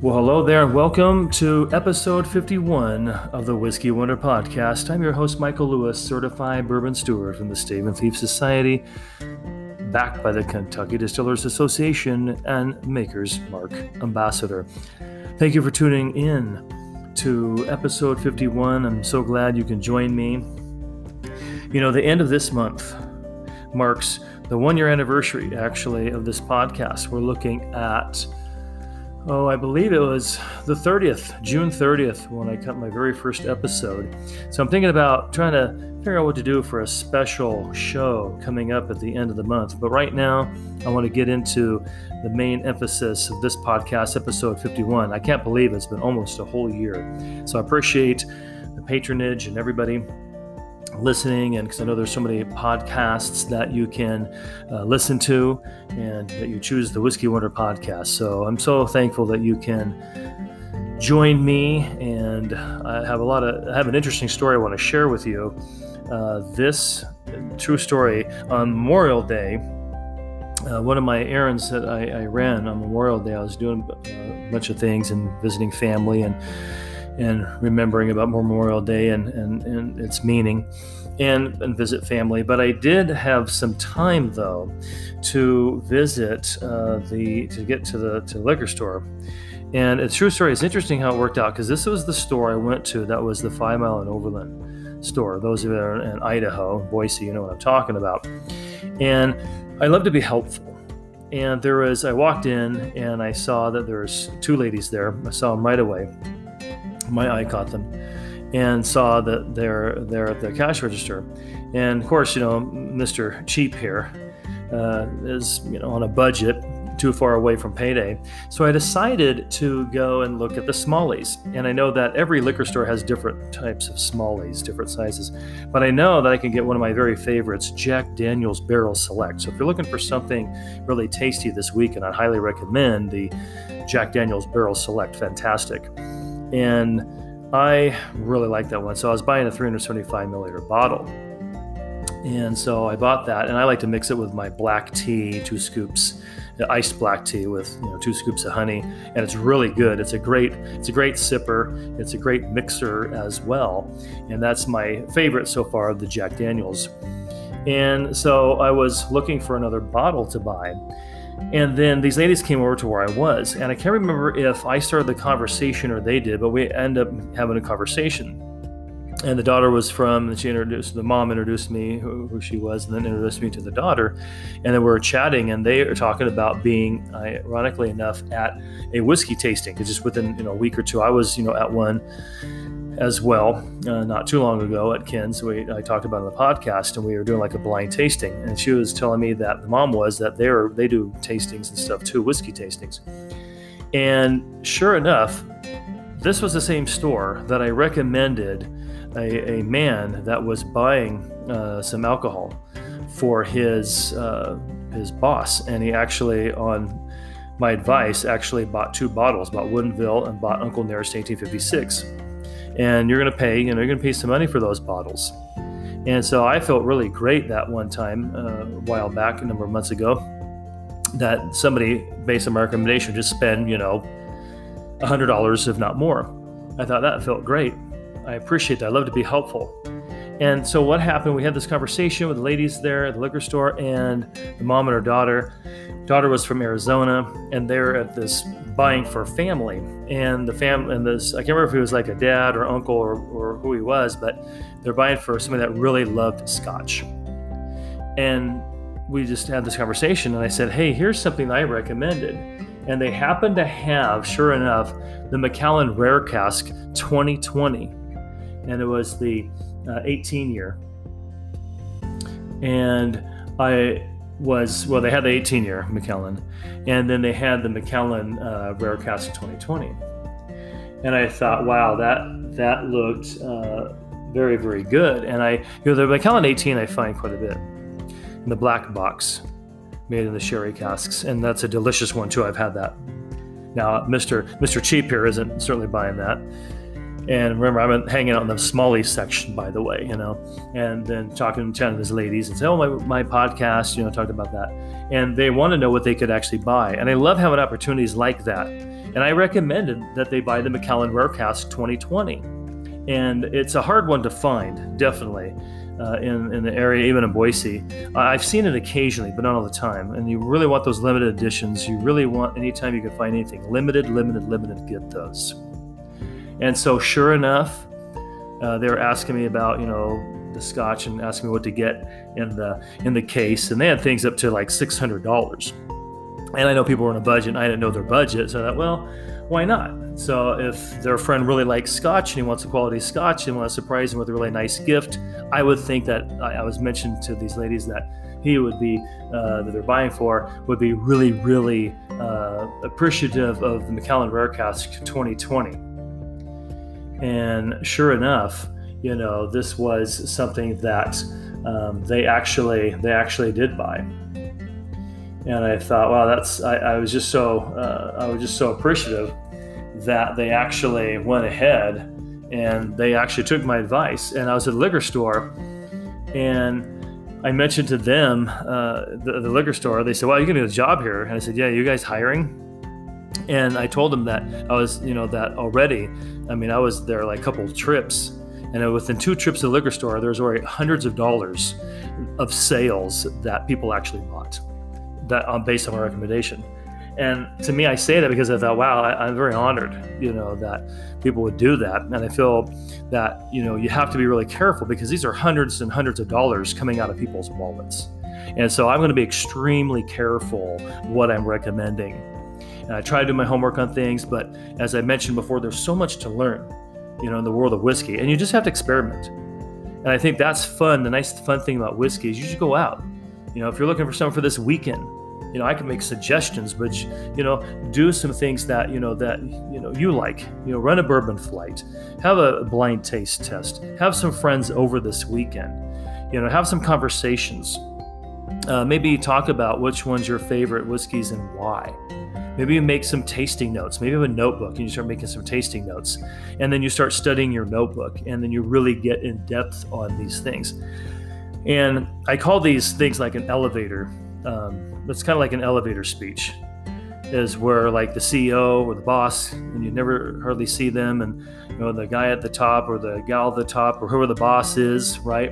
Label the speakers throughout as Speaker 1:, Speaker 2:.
Speaker 1: Well, hello there, and welcome to episode 51 of the Whiskey Wonder Podcast. I'm your host, Michael Lewis, certified bourbon steward from the Stave Thief Society, backed by the Kentucky Distillers Association and Maker's Mark Ambassador. Thank you for tuning in to episode 51. I'm so glad you can join me. You know, the end of this month marks the one year anniversary, actually, of this podcast. We're looking at oh, I believe it was the 30th, June 30th, when I cut my very first episode. So I'm thinking about trying to figure out what to do for a special show coming up at the end of the month. But right now, I want to get into the main emphasis of this podcast, episode 51. I can't believe it's been almost a whole year. So I appreciate the patronage and everybody listening and because I know there's so many podcasts that you can uh, listen to and that you choose the Whiskey Wonder podcast. So I'm so thankful that you can join me and I have a lot of I have an interesting story I want to share with you. Uh, this true story on Memorial Day. Uh, one of my errands that I, I, ran on Memorial Day, I was doing a bunch of things and visiting family and and remembering about Memorial Day and, and, and its meaning and, and visit family. But I did have some time though to visit uh, the to get to the to the liquor store. And a true story. It's interesting how it worked out because this was the store I went to. That was the Five Mile and Overland store. Those of you that are in Idaho, Boise, you know what I'm talking about. And I love to be helpful. And there was, I walked in and I saw that there was two ladies there. I saw them right away my eye caught them and saw that they're they're at the cash register. And of course, you know, Mr. Cheap here uh, is you know on a budget too far away from payday. So I decided to go and look at the smallies. And I know that every liquor store has different types of smallies, different sizes. But I know that I can get one of my very favorites, Jack Daniels Barrel Select. So if you're looking for something really tasty this weekend, I highly recommend the Jack Daniels Barrel Select. Fantastic and I really like that one. So I was buying a 375 milliliter bottle. And so I bought that, and I like to mix it with my black tea, two scoops, uh, iced black tea with you know two scoops of honey, and it's really good. It's a great, it's a great sipper. It's a great mixer as well, and that's my favorite so far of the Jack Daniels. And so I was looking for another bottle to buy, and then these ladies came over to where I was, and I can't remember if I started the conversation or they did, but we end up having a conversation. And the daughter was from, she introduced, the mom introduced me, who, who, she was, and then introduced me to the daughter. And then we were chatting, and they are talking about being, ironically enough, at a whiskey tasting. Because just within you know a week or two, I was you know at one as well uh, not too long ago at Ken's. We I talked about on the podcast, and we were doing like a blind tasting, and she was telling me that the mom was that they're they do tastings and stuff too, whiskey tastings. And sure enough, this was the same store that I recommended a, a man that was buying uh, some alcohol for his uh, his boss, and he actually on my advice actually bought two bottles, bought Woodinville and bought Uncle Nearest 1856 and you're going to pay, you know, you're going to pay some money for those bottles. And so I felt really great that one time, uh, a while back, a number of months ago, that somebody, based on my recommendation, just spend, you know, $100, if not more. I thought that felt great. I appreciate that. I love to be helpful. And so what happened? We had this conversation with the ladies there at the liquor store and the mom and her daughter. Daughter was from Arizona, and they're at this buying for family. And the family and this I can't remember if he was like a dad or uncle or, or who he was, but they're buying for somebody that really loved scotch. And we just had this conversation and I said, Hey, here's something I recommended. And they happened to have, sure enough, the Macallan Rare Cask 2020. And it was the uh, 18 year. And I was, well, they had the 18 year Macallan, and then they had the Macallan uh, Rare Cask 2020. And I thought, wow, that that looked uh, very, very good. And I, you know, the Macallan 18 I find quite a bit in the black box made in the sherry casks, and that's a delicious one too. I've had that. Now, Mr. Mr. Cheap here isn't certainly buying that. And remember, I'm hanging out in the Smalley section, by the way, you know, and then talking to these ladies and say, oh, my, my podcast, you know, talked about that. And they want to know what they could actually buy. And I love having opportunities like that. And I recommended that they buy the Macallan Rare Cask 2020. And it's a hard one to find, definitely. Uh, in, in the area, even in Boise. I've seen it occasionally, but not all the time. And you really want those limited editions. You really want, anytime you can find anything, limited, limited, limited, get those. And so, sure enough, uh, they were asking me about, you know, the scotch and asking me what to get in the in the case, and they had things up to like six hundred dollars. And I know people were on a budget, and I didn't know their budget, so I thought, well, why not? So if their friend really likes scotch and he wants a quality scotch and want to surprise him with a really nice gift, I would think that I, was mentioned to these ladies that he would be uh, that they're buying for would be really, really uh, appreciative of the Macallan Rare Cask 2020. And sure enough, you know, this was something that um, they actually they actually did buy. And I thought, wow, that's I, I was just so uh, I was just so appreciative that they actually went ahead and they actually took my advice. And I was at a liquor store, and I mentioned to them uh, the, the, liquor store. They said, "Well, you can do a job here." And I said, "Yeah, you guys hiring?" And I told them that I was, you know, that already. I mean, I was there like a couple of trips, and within two trips to the liquor store, there's already hundreds of dollars of sales that people actually bought that um, based on my recommendation. And to me, I say that because I thought, wow, I, am very honored, you know, that people would do that. And I feel that, you know, you have to be really careful because these are hundreds and hundreds of dollars coming out of people's wallets. And so I'm going to be extremely careful what I'm recommending. And I try to do my homework on things, but as I mentioned before, there's so much to learn you know, in the world of whiskey, and you just have to experiment. And I think that's fun. The nice fun thing about whiskey is you should go out. You know, if you're looking for something for this weekend, you know, I can make suggestions, but you know, do some things that you know that you know you like. You know, run a bourbon flight, have a blind taste test, have some friends over this weekend. You know, have some conversations. Uh, maybe talk about which one's your favorite whiskeys and why. Maybe you make some tasting notes. Maybe you have a notebook and you start making some tasting notes. And then you start studying your notebook and then you really get in depth on these things. And I call these things like an elevator. Um, it's kind of like an elevator speech, is where like the CEO or the boss, and you never hardly see them, and you know the guy at the top or the gal at the top or whoever the boss is, right?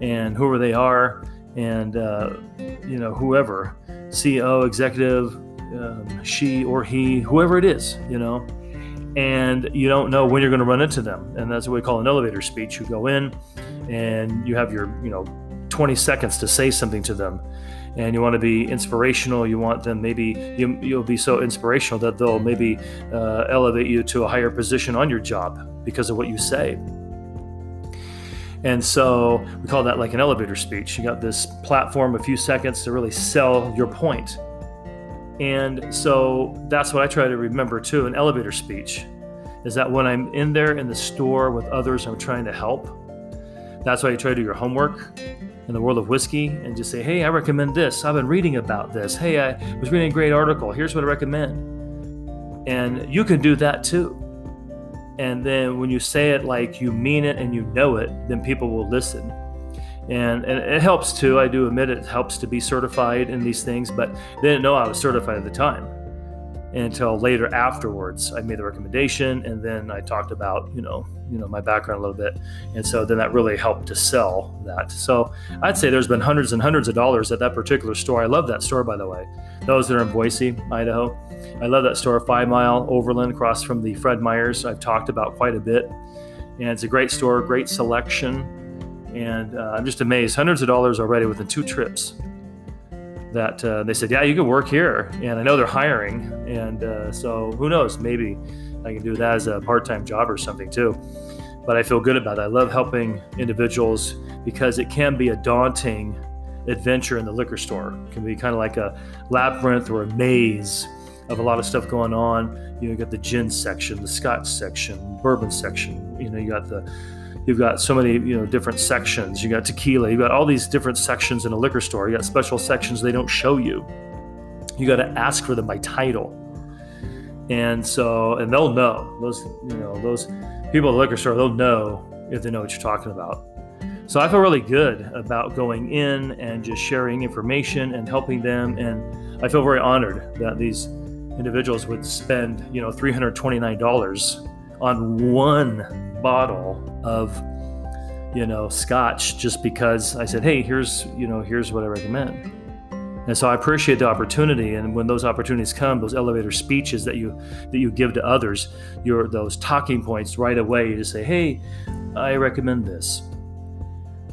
Speaker 1: And whoever they are, and uh, you know whoever, CEO, executive, um, she or he, whoever it is, you know, and you don't know when you're going to run into them. And that's what we call an elevator speech. You go in and you have your, you know, 20 seconds to say something to them. And you want to be inspirational. You want them maybe you, you'll be so inspirational that they'll maybe uh, elevate you to a higher position on your job because of what you say. And so we call that like an elevator speech. You got this platform, a few seconds to really sell your point. And so that's what I try to remember too an elevator speech is that when I'm in there in the store with others, I'm trying to help. That's why you try to do your homework in the world of whiskey and just say, hey, I recommend this. I've been reading about this. Hey, I was reading a great article. Here's what I recommend. And you can do that too. And then when you say it like you mean it and you know it, then people will listen and, and it helps too. I do admit it helps to be certified in these things, but they didn't know I was certified at the time until later afterwards. I made the recommendation, and then I talked about you know you know my background a little bit, and so then that really helped to sell that. So I'd say there's been hundreds and hundreds of dollars at that particular store. I love that store by the way. Those that are in Boise, Idaho, I love that store. Five Mile Overland, across from the Fred Meyers. I've talked about quite a bit, and it's a great store, great selection and uh, I'm just amazed. Hundreds of dollars already within two trips. That uh, they said, yeah, you can work here, and I know they're hiring, and uh, so who knows? Maybe I can do that as a part-time job or something too. But I feel good about it. I love helping individuals because it can be a daunting adventure in the liquor store. It can be kind of like a labyrinth or a maze of a lot of stuff going on. You know, you got the gin section, the scotch section, bourbon section. You know, you got the You've got so many, you know, different sections. You've got tequila. You've got all these different sections in a liquor store. You got special sections they don't show you. You got to ask for them by title. And so, and they'll know those, you know, those people at the liquor store. They'll know if they know what you're talking about. So I feel really good about going in and just sharing information and helping them. And I feel very honored that these individuals would spend, you know, $329 on one bottle of, you know, scotch just because I said, hey, here's, you know, here's what I recommend. And so I appreciate the opportunity. And when those opportunities come, those elevator speeches that you that you give to others, your those talking points right away, you just say, hey, I recommend this.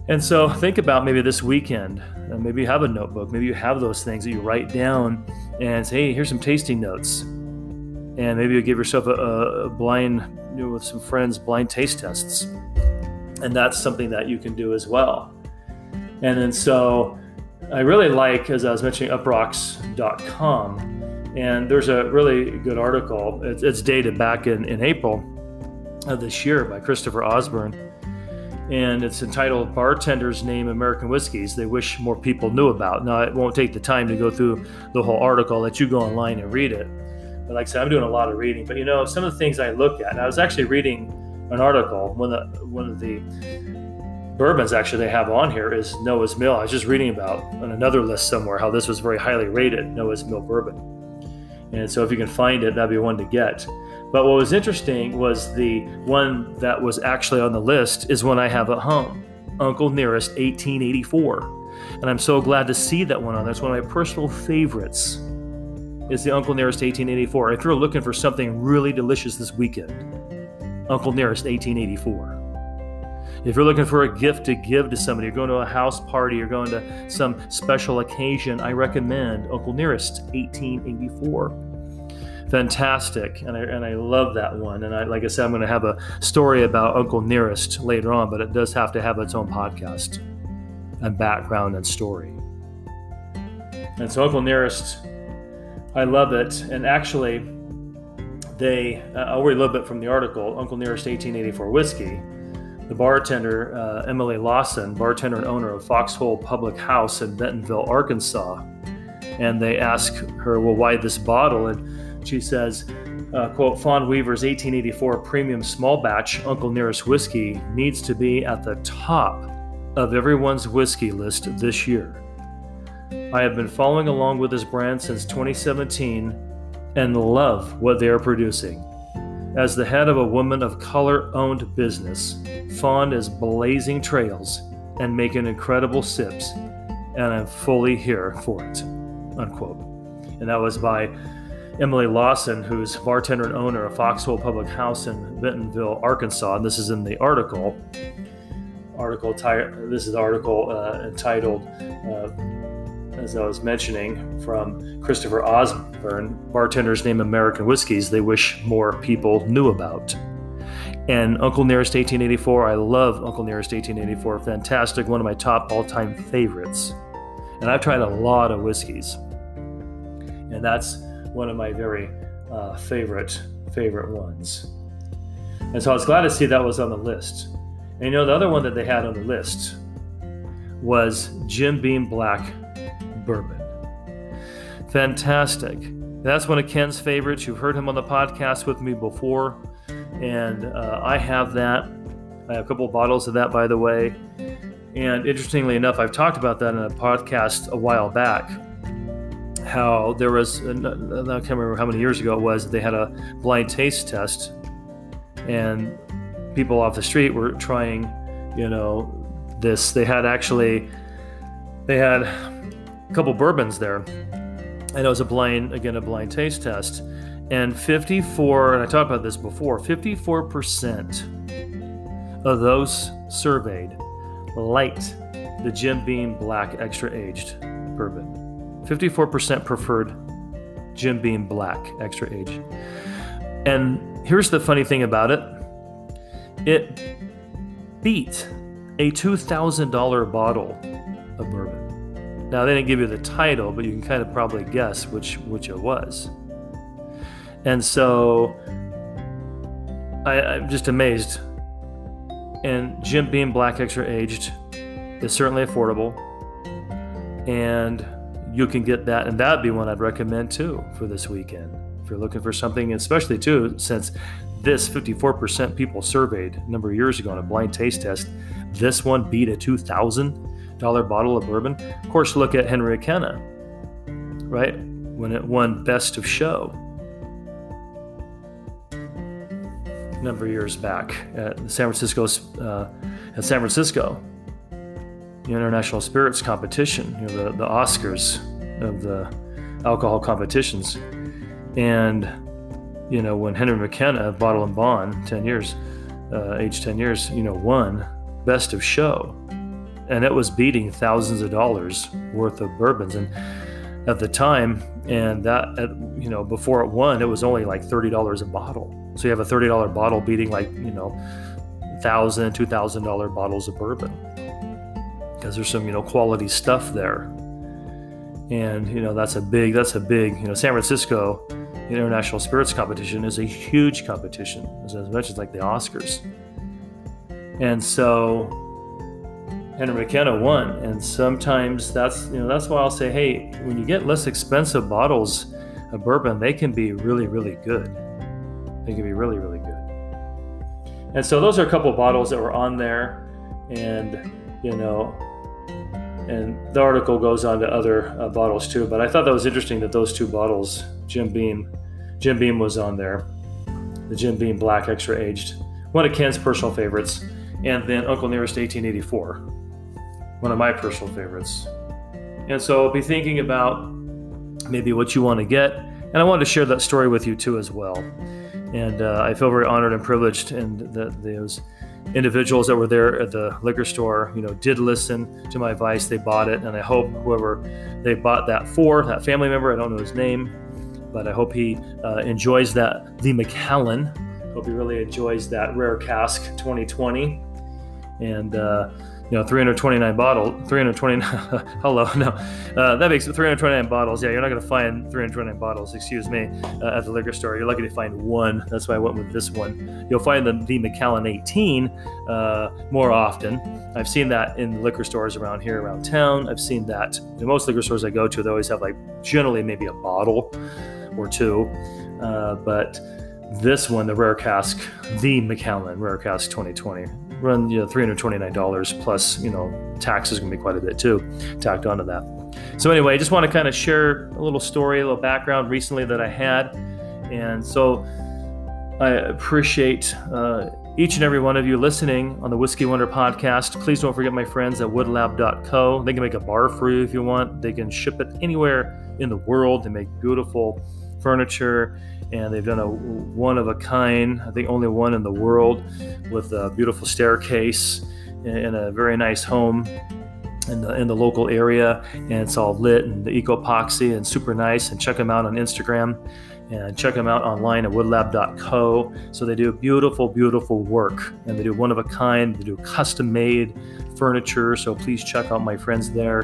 Speaker 1: And so think about maybe this weekend. Maybe you have a notebook. Maybe you have those things that you write down and say, hey, here's some tasting notes. And maybe you give yourself a, a blind, you know, with some friends, blind taste tests. And that's something that you can do as well. And then so I really like, as I was mentioning, uproxx.com. And there's a really good article. It's, it's dated back in, in April of this year by Christopher Osborne and it's entitled Bartenders Name American Whiskeys They Wish More People Knew About. Now, it won't take the time to go through the whole article, let you go online and read it. But like I said, I'm doing a lot of reading. But you know, some of the things I look at, and I was actually reading an article, one of the, one of the bourbons actually they have on here is Noah's Mill. I was just reading about on another list somewhere how this was very highly rated, Noah's Mill bourbon. And so if you can find it, that'd be one to get. But what was interesting was the one that was actually on the list is one I have at home Uncle Nearest 1884. And I'm so glad to see that one on there. It's one of my personal favorites. Is the Uncle Nearest 1884. If you're looking for something really delicious this weekend, Uncle Nearest 1884. If you're looking for a gift to give to somebody, you're going to a house party, you're going to some special occasion, I recommend Uncle Nearest 1884 fantastic, and I and I love that one. And I, like I said, I'm going to have a story about Uncle Nearest later on, but it does have to have its own podcast and background and story. And so Uncle Nearest, I love it. And actually, they uh, I'll read a little bit from the article. Uncle Nearest 1884 whiskey. The bartender, uh, Emily Lawson, bartender and owner of Foxhole Public House in Bentonville, Arkansas, and they ask her, "Well, why this bottle?" And she says, uh, quote, Fawn Weaver's 1884 premium small batch Uncle Nearest whiskey needs to be at the top of everyone's whiskey list this year. I have been following along with this brand since 2017 and love what they are producing. As the head of a woman of color owned business, Fawn is blazing trails and making incredible sips, and I'm fully here for it. Unquote. And that was by Emily Lawson, who's bartender and owner of Foxhole Public House in Bentonville, Arkansas. And this is in the article. Article. This is the article uh, entitled, uh, as I was mentioning, from Christopher Osborne. Bartenders name American whiskeys they wish more people knew about. And Uncle Nearest 1884. I love Uncle Nearest 1884. Fantastic. One of my top all-time favorites. And I've tried a lot of whiskeys. And that's one of my very uh, favorite favorite ones. And so I was glad to see that was on the list. And you know, the other one that they had on the list was Jim Beam Black Bourbon. Fantastic. That's one of Ken's favorites. You've heard him on the podcast with me before. And uh, I have that. I have a couple of bottles of that, by the way. And interestingly enough, I've talked about that in a podcast a while back how there was, I can't remember how many years ago it was, they had a blind taste test, and people off the street were trying, you know, this. They had actually, they had a couple bourbons there, and it was a blind, again, a blind taste test. And 54, and I talked about this before, 54% of those surveyed liked the Jim Beam Black Extra Aged bourbon. 54% preferred Jim Beam Black Extra Aged. And here's the funny thing about it it beat a $2,000 bottle of bourbon. Now, they didn't give you the title, but you can kind of probably guess which, which it was. And so I, I'm just amazed. And Jim Beam Black Extra Aged is certainly affordable. And you can get that, and that'd be one I'd recommend too for this weekend. If you're looking for something, especially too, since this 54% people surveyed a number of years ago on a blind taste test, this one beat a $2,000 Dollar bottle of bourbon. Of course, look at Henry McKenna, right? When it won Best of Show a number of years back at San Francisco uh, at San Francisco the International Spirits Competition, you know, the, the Oscars of the alcohol competitions. And, you know, when Henry McKenna, Bottled in Bond, 10 years, uh, age 10 years, you know, won Best of Show. And it was beating thousands of dollars worth of bourbons. And at the time, and that, you know, before it won, it was only like $30 a bottle. So you have a $30 bottle beating like, you know, $1,000, $2,000 bottles of bourbon. Because there's some, you know, quality stuff there. And, you know, that's a big, that's a big, you know, San Francisco International Spirits Competition is a huge competition, as much as like the Oscars. And so Henry McKenna won. And sometimes that's, you know, that's why I'll say, hey, when you get less expensive bottles of bourbon, they can be really, really good. They can be really, really good. And so those are a couple bottles that were on there. And, you know, and the article goes on to other uh, bottles too. But I thought that was interesting that those two bottles, Jim Beam, Jim Beam was on there. The Jim Beam Black Extra Aged, one of Ken's personal favorites, and then Uncle Nearest 1884, one of my personal favorites. And so be thinking about maybe what you want to get, and I wanted to share that story with you too as well. And uh, I feel very honored and privileged, and that those individuals that were there at the liquor store, you know, did listen to my advice. They bought it, and I hope whoever they bought that for, that family member, I don't know his name, but I hope he uh, enjoys that. The Macallan. Hope he really enjoys that rare cask 2020, and. Uh, you know 329 bottle 329 hello no. Uh, that makes 329 bottles. Yeah you're not going to find 329 bottles excuse me uh, at the liquor store. You're lucky to find one. That's why i went with this one. You'll find the, the macallan 18 uh, more often. I've seen that in liquor stores around here around town. I've seen that in most liquor stores i go to they always have like generally maybe a bottle or two. Uh, but this one the rare cask the macallan rare cask 2020 run you know $329 plus you know tax is going to be quite a bit too tacked onto that. So anyway i just want to kind of share a little story a little background recently that i had. And so i appreciate uh, each and every one of you listening on the whiskey wonder podcast. Please don't forget my friends at woodlab.co they can make a bar for you if you want. They can ship it anywhere in the world. They make beautiful furniture and they've done a one of a kind, I think only one in the world, with a beautiful staircase in a very nice home in the in the local area, and it's all lit and the eco epoxy and super nice. And check them out on Instagram, and check them out online at woodlab.co. So they do beautiful, beautiful work, and they do one of a kind. They do custom made furniture. So please check out my friends there,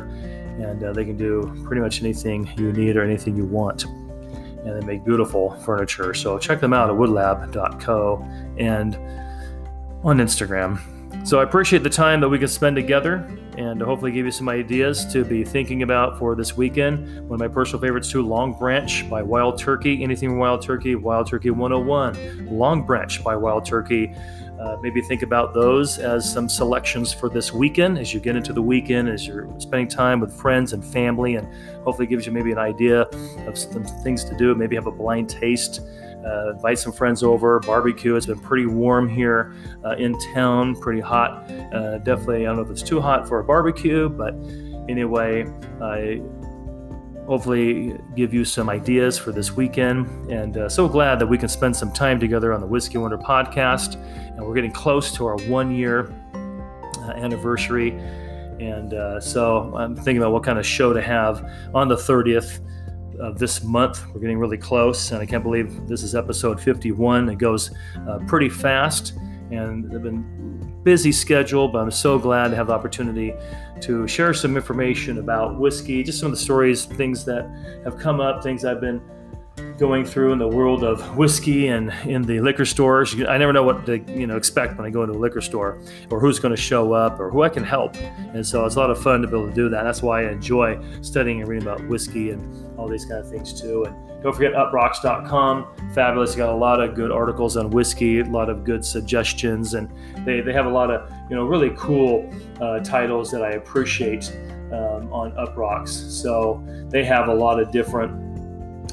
Speaker 1: and uh, they can do pretty much anything you need or anything you want and they make beautiful furniture. So check them out at woodlab.co and on Instagram. So I appreciate the time that we can spend together and hopefully give you some ideas to be thinking about for this weekend. One of my personal favorites too, Long Branch by Wild Turkey. Anything Wild Turkey, Wild Turkey 101. Long Branch by Wild Turkey. Uh, maybe think about those as some selections for this weekend as you get into the weekend, as you're spending time with friends and family, and hopefully gives you maybe an idea of some things to do. Maybe have a blind taste. Uh, invite some friends over. Barbecue. It's been pretty warm here uh, in town, pretty hot. Uh, definitely, I don't know if it's too hot for a barbecue, but anyway, I hopefully give you some ideas for this weekend. And uh, so glad that we can spend some time together on the Whiskey Wonder podcast. And we're getting close to our one year uh, anniversary. And uh, so I'm thinking about what kind of show to have on the 30th of this month. We're getting really close, and I can't believe this is episode 51. It goes uh, pretty fast, and I've been busy schedule, but I'm so glad to have the opportunity to share some information about whiskey, just some of the stories, things that have come up, things I've been going through in the world of whiskey and in the liquor stores. I never know what to you know expect when I go into a liquor store, or who's going to show up, or who I can help. And so it's a lot of fun to be able to do that. That's why I enjoy studying and reading about whiskey and all these kind of things too. And don't forget uproxx.com. Fabulous. You got a lot of good articles on whiskey, a lot of good suggestions, and they, they have a lot of you know really cool uh, titles that I appreciate um, on Uproxx. So they have a lot of different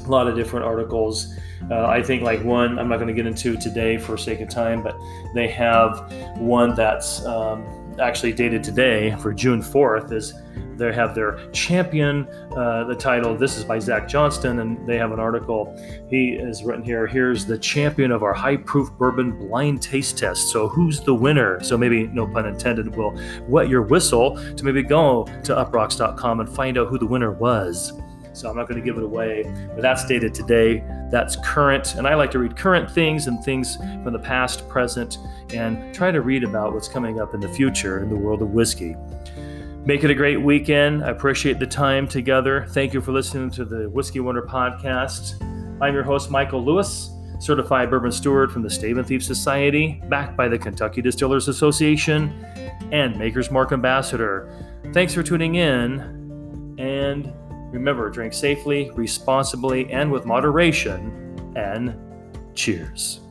Speaker 1: a lot of different articles. Uh, I think like one I'm not going to get into today for sake of time, but they have one that's um, actually dated today for June 4th is they have their champion, uh, the title. This is by Zach Johnston, and they have an article. He is written here. Here's the champion of our high proof bourbon blind taste test. So, who's the winner? So, maybe, no pun intended, will wet your whistle to maybe go to uproxx.com and find out who the winner was. So, I'm not going to give it away, but that's dated today. That's current. And I like to read current things and things from the past, present, and try to read about what's coming up in the future in the world of whiskey. Make it a great weekend. I appreciate the time together. Thank you for listening to the Whiskey Wonder podcast. I'm your host, Michael Lewis, certified bourbon steward from the Stave and Thief Society, backed by the Kentucky Distillers Association, and Maker's Mark Ambassador. Thanks for tuning in. And remember, drink safely, responsibly, and with moderation. And cheers.